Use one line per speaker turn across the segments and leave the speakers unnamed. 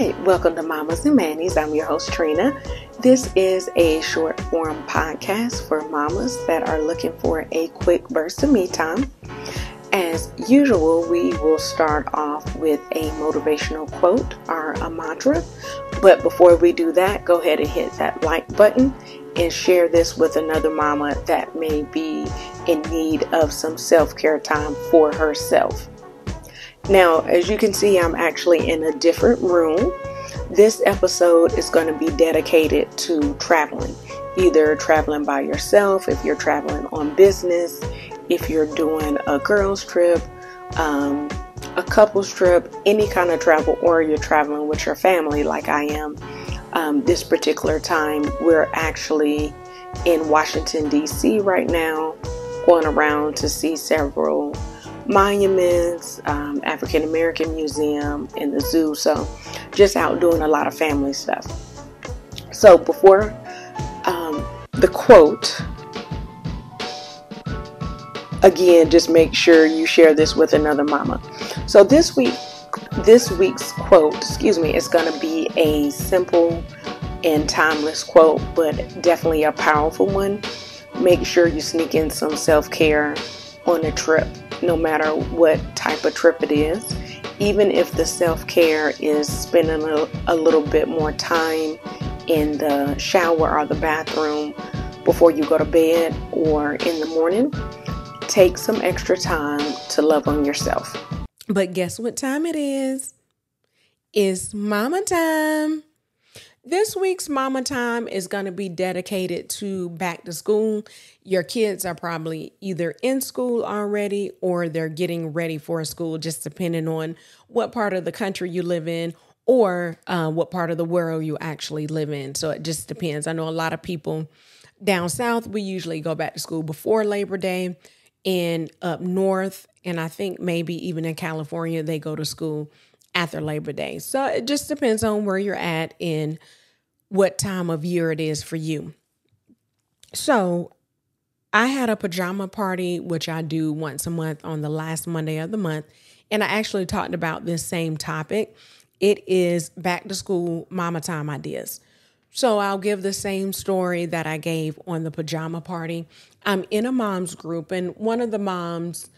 right, welcome to Mommas and Manis. I'm your host, Trina. This is a short form podcast for mamas that are looking for a quick burst of me time. As usual, we will start off with a motivational quote or a mantra. But before we do that, go ahead and hit that like button and share this with another mama that may be in need of some self care time for herself. Now, as you can see, I'm actually in a different room. This episode is going to be dedicated to traveling, either traveling by yourself, if you're traveling on business, if you're doing a girls' trip, um, a couples trip, any kind of travel, or you're traveling with your family, like I am. Um, this particular time, we're actually in Washington, D.C. right now, going around to see several monuments, um, African American Museum, and the zoo. So, just out doing a lot of family stuff. So, before um, the quote, again, just make sure you share this with another mama. So, this week, this week's quote, excuse me, is going to be a simple and timeless quote, but definitely a powerful one. Make sure you sneak in some self care on a trip no matter what type of trip it is. Even if the self care is spending a, a little bit more time in the shower or the bathroom before you go to bed or in the morning, take some extra time to love on yourself.
But guess what time it is? It's mama time. This week's Mama Time is going to be dedicated to back to school. Your kids are probably either in school already or they're getting ready for school, just depending on what part of the country you live in or uh, what part of the world you actually live in. So it just depends. I know a lot of people down south, we usually go back to school before Labor Day. And up north, and I think maybe even in California, they go to school after Labor Day. So it just depends on where you're at and what time of year it is for you. So I had a pajama party, which I do once a month on the last Monday of the month. And I actually talked about this same topic. It is back to school mama time ideas. So I'll give the same story that I gave on the pajama party. I'm in a mom's group, and one of the moms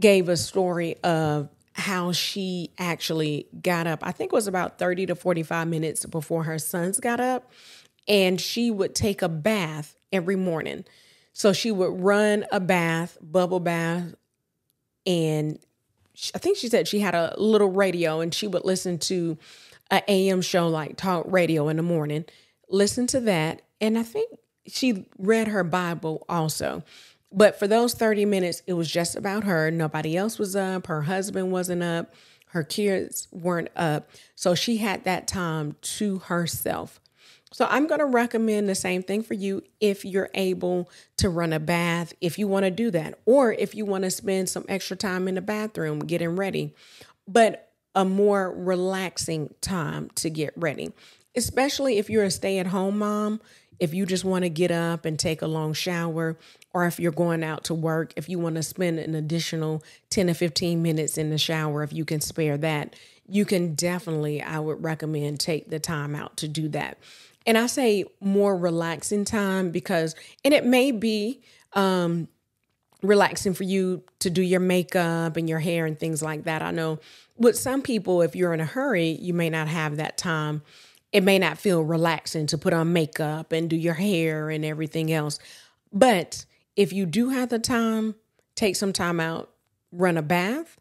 gave a story of how she actually got up. I think it was about 30 to 45 minutes before her sons got up, and she would take a bath every morning. So she would run a bath, bubble bath, and I think she said she had a little radio and she would listen to an AM show like talk radio in the morning, listen to that. And I think she read her Bible also. But for those 30 minutes, it was just about her. Nobody else was up. Her husband wasn't up. Her kids weren't up. So she had that time to herself. So I'm going to recommend the same thing for you if you're able to run a bath, if you want to do that, or if you want to spend some extra time in the bathroom getting ready, but a more relaxing time to get ready, especially if you're a stay at home mom. If you just want to get up and take a long shower, or if you're going out to work, if you want to spend an additional 10 to 15 minutes in the shower, if you can spare that, you can definitely, I would recommend take the time out to do that. And I say more relaxing time because, and it may be um, relaxing for you to do your makeup and your hair and things like that. I know with some people, if you're in a hurry, you may not have that time. It may not feel relaxing to put on makeup and do your hair and everything else. But if you do have the time, take some time out, run a bath,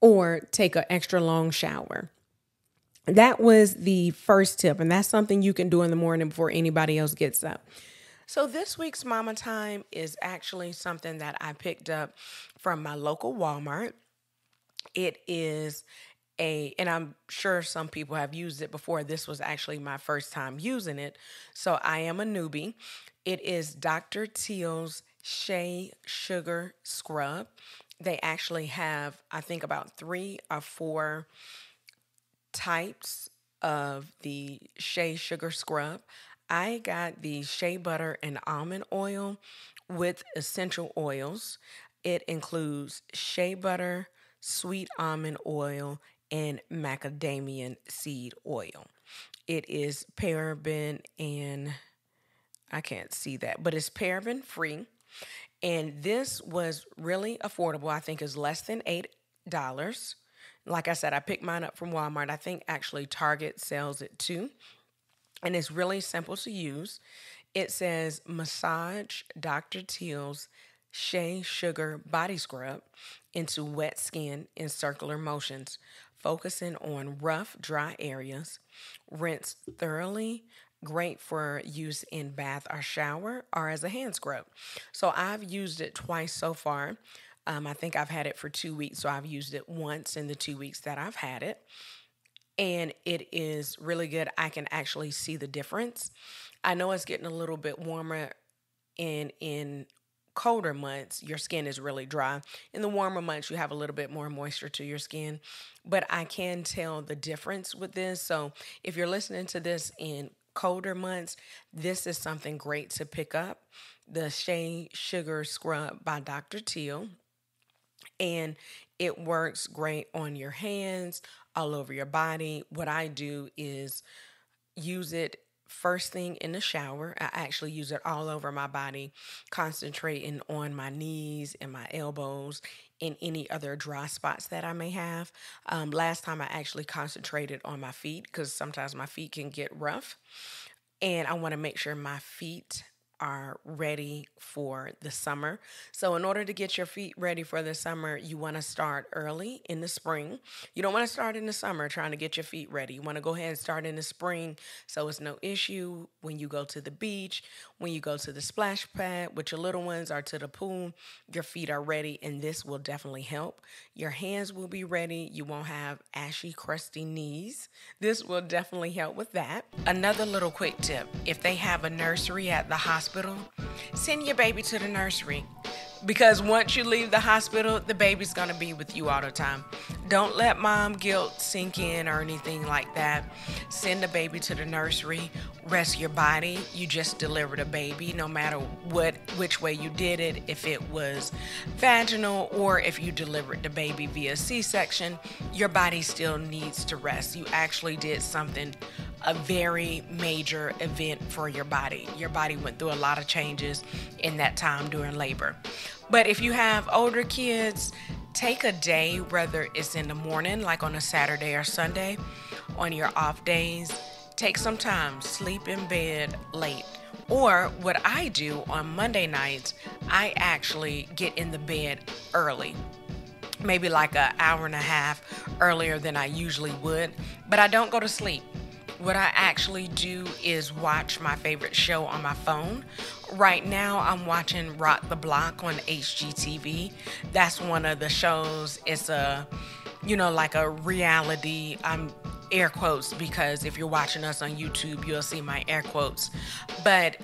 or take an extra long shower. That was the first tip, and that's something you can do in the morning before anybody else gets up. So, this week's Mama Time is actually something that I picked up from my local Walmart. It is a, and I'm sure some people have used it before. This was actually my first time using it. So, I am a newbie. It is Dr. Teal's Shea Sugar Scrub. They actually have, I think, about three or four types of the Shea Sugar Scrub. I got the shea butter and almond oil with essential oils. It includes shea butter, sweet almond oil, and macadamia seed oil. It is paraben and I can't see that, but it's paraben free. And this was really affordable. I think is less than eight dollars. Like I said, I picked mine up from Walmart. I think actually Target sells it too. And it's really simple to use. It says massage Dr. Teal's Shea Sugar Body Scrub into wet skin in circular motions, focusing on rough, dry areas. Rinse thoroughly. Great for use in bath or shower or as a hand scrub. So I've used it twice so far. Um, I think I've had it for two weeks, so I've used it once in the two weeks that I've had it. And it is really good. I can actually see the difference. I know it's getting a little bit warmer in in colder months, your skin is really dry. In the warmer months, you have a little bit more moisture to your skin. But I can tell the difference with this. So if you're listening to this in colder months, this is something great to pick up. The Shea Sugar Scrub by Dr. Teal. And it works great on your hands, all over your body. What I do is use it first thing in the shower. I actually use it all over my body, concentrating on my knees and my elbows and any other dry spots that I may have. Um, last time I actually concentrated on my feet because sometimes my feet can get rough. And I want to make sure my feet are ready for the summer. So, in order to get your feet ready for the summer, you want to start early in the spring. You don't want to start in the summer trying to get your feet ready. You want to go ahead and start in the spring so it's no issue when you go to the beach, when you go to the splash pad with your little ones or to the pool. Your feet are ready, and this will definitely help. Your hands will be ready. You won't have ashy, crusty knees. This will definitely help with that. Another little quick tip if they have a nursery at the hospital, send your baby to the nursery. Because once you leave the hospital, the baby's gonna be with you all the time. Don't let mom guilt sink in or anything like that. Send the baby to the nursery. Rest your body. You just delivered a baby, no matter what which way you did it, if it was vaginal or if you delivered the baby via C-section, your body still needs to rest. You actually did something a very major event for your body. Your body went through a lot of changes in that time during labor. But if you have older kids, take a day, whether it's in the morning, like on a Saturday or Sunday, on your off days, take some time, sleep in bed late. Or what I do on Monday nights, I actually get in the bed early maybe like an hour and a half earlier than I usually would, but I don't go to sleep. What I actually do is watch my favorite show on my phone. Right now, I'm watching Rock the Block on HGTV. That's one of the shows. It's a, you know, like a reality. I'm air quotes because if you're watching us on YouTube, you'll see my air quotes. But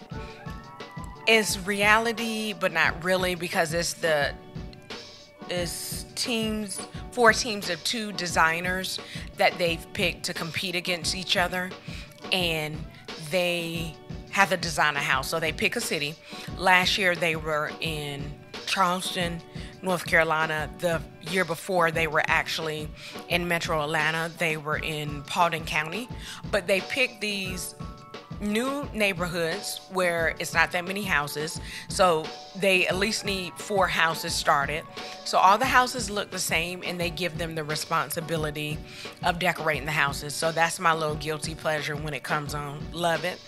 it's reality, but not really because it's the it's teams, four teams of two designers that they've picked to compete against each other, and they have a house. So they pick a city. Last year they were in Charleston, North Carolina. The year before they were actually in Metro Atlanta. They were in Paulding County, but they picked these new neighborhoods where it's not that many houses. So they at least need four houses started. So all the houses look the same and they give them the responsibility of decorating the houses. So that's my little guilty pleasure when it comes on. Love it.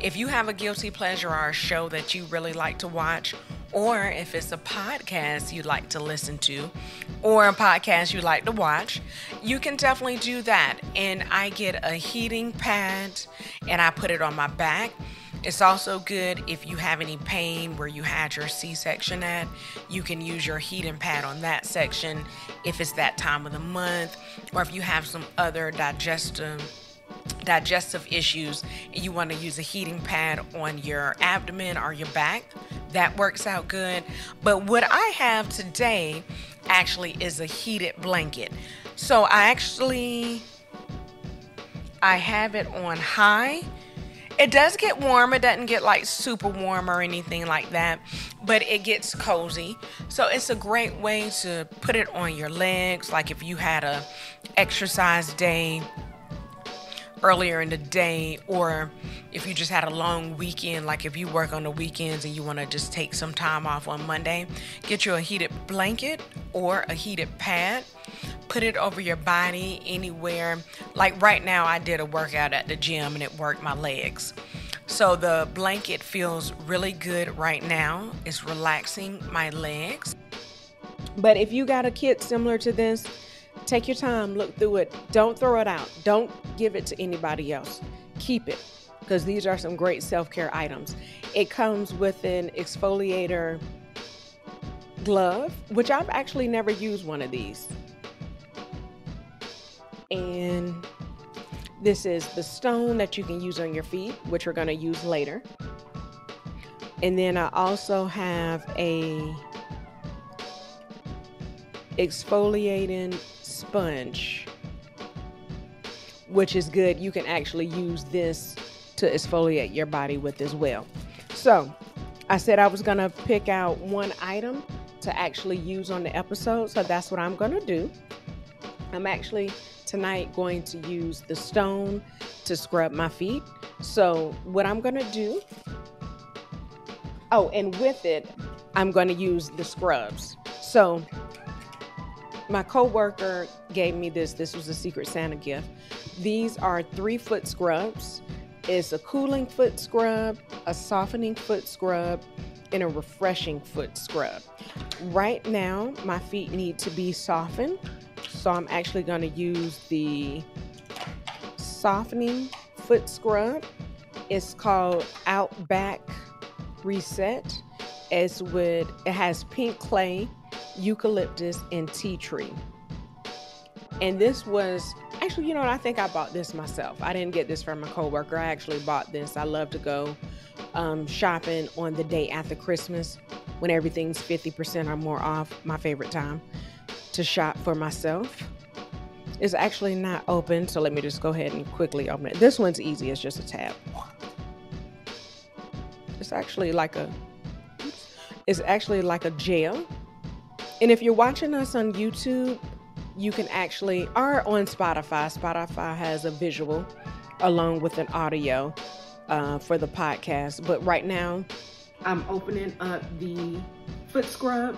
If you have a guilty pleasure or a show that you really like to watch, or if it's a podcast you'd like to listen to, or a podcast you like to watch, you can definitely do that. And I get a heating pad and I put it on my back. It's also good if you have any pain where you had your C section at. You can use your heating pad on that section if it's that time of the month, or if you have some other digestive digestive issues and you want to use a heating pad on your abdomen or your back, that works out good. But what I have today actually is a heated blanket. So I actually I have it on high It does get warm. It doesn't get like super warm or anything like that, but it gets cozy. So it's a great way to put it on your legs. Like if you had a exercise day earlier in the day or if you just had a long weekend like if you work on the weekends and you want to just take some time off on Monday get you a heated blanket or a heated pad. Put it over your body anywhere. Like right now I did a workout at the gym and it worked my legs. So the blanket feels really good right now. It's relaxing my legs. But if you got a kit similar to this Take your time, look through it. Don't throw it out. Don't give it to anybody else. Keep it because these are some great self care items. It comes with an exfoliator glove, which I've actually never used one of these. And this is the stone that you can use on your feet, which we're going to use later. And then I also have a exfoliating sponge, which is good. You can actually use this to exfoliate your body with as well. So, I said I was going to pick out one item to actually use on the episode. So, that's what I'm going to do. I'm actually tonight going to use the stone to scrub my feet. So, what I'm going to do, oh, and with it, I'm going to use the scrubs. So, my coworker gave me this. This was a Secret Santa gift. These are three foot scrubs. It's a cooling foot scrub, a softening foot scrub, and a refreshing foot scrub. Right now, my feet need to be softened, so I'm actually going to use the softening foot scrub. It's called Outback Reset. It's with it has pink clay eucalyptus, and tea tree. And this was actually, you know? I think I bought this myself. I didn't get this from a coworker. I actually bought this. I love to go um, shopping on the day after Christmas when everything's 50% or more off. My favorite time to shop for myself. It's actually not open, so let me just go ahead and quickly open it. This one's easy, it's just a tab. It's actually like a it's actually like a gel and if you're watching us on YouTube, you can actually, or on Spotify, Spotify has a visual along with an audio uh, for the podcast. But right now, I'm opening up the foot scrub.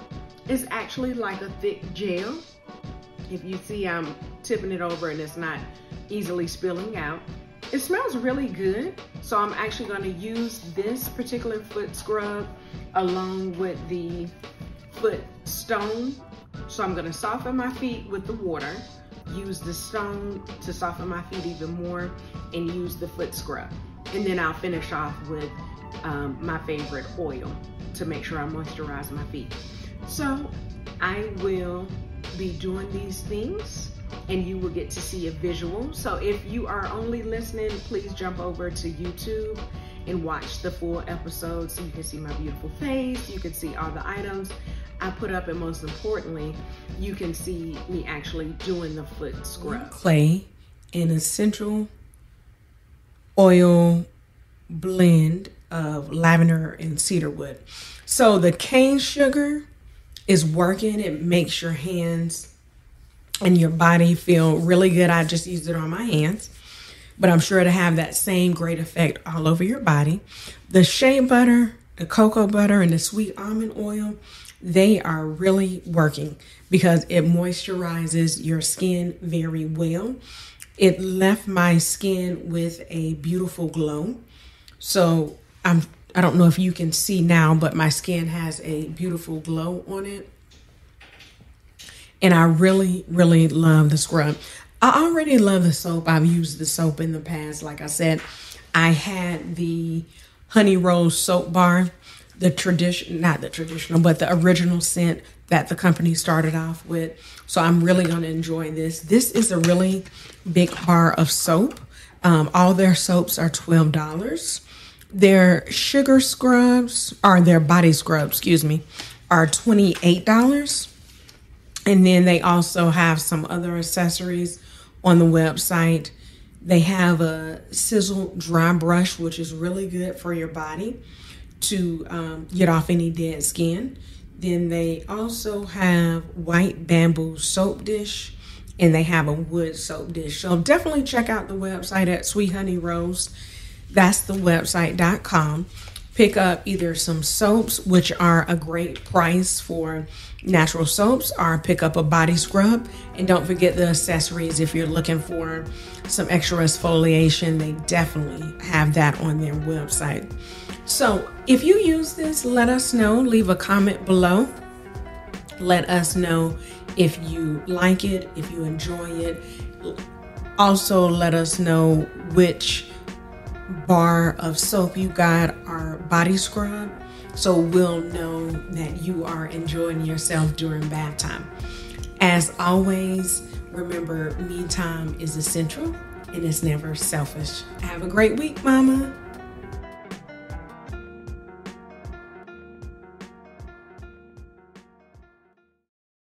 It's actually like a thick gel. If you see, I'm tipping it over and it's not easily spilling out. It smells really good. So I'm actually going to use this particular foot scrub along with the foot stone. So I'm gonna soften my feet with the water, use the stone to soften my feet even more, and use the foot scrub. And then I'll finish off with um, my favorite oil to make sure I moisturize my feet. So I will be doing these things and you will get to see a visual. So if you are only listening, please jump over to YouTube and watch the full episode so you can see my beautiful face, you can see all the items. I put up, and most importantly, you can see me actually doing the foot scrub.
Clay, an essential oil blend of lavender and cedarwood. So the cane sugar is working. It makes your hands and your body feel really good. I just used it on my hands, but I'm sure to have that same great effect all over your body. The shea butter, the cocoa butter, and the sweet almond oil they are really working because it moisturizes your skin very well. It left my skin with a beautiful glow. So I'm I don't know if you can see now, but my skin has a beautiful glow on it. And I really, really love the scrub. I already love the soap. I've used the soap in the past. Like I said, I had the honey rose soap bar the tradition, not the traditional, but the original scent that the company started off with. So I'm really going to enjoy this. This is a really big bar of soap. Um, all their soaps are $12. Their sugar scrubs, or their body scrubs, excuse me, are $28. And then they also have some other accessories on the website They have a sisal dry brush, which is really good for your body to um, get off any dead skin. Then they also have white bamboo soap dish and they have a wood soap dish. So definitely check out the website at Sweet Honey Rose. That's the website.com. Pick up either some soaps, which are a great price for natural soaps, or pick up a body scrub. And don't forget the accessories if you're looking for some extra exfoliation. They definitely have that on their website. So if you use this, let us know. Leave a comment below. Let us know if you like it, if you enjoy it. Also, let us know which bar of soap you got our body scrub so we'll know that you are enjoying yourself during bath time. As always, remember me time is essential and it's never selfish. Have a great week, mama.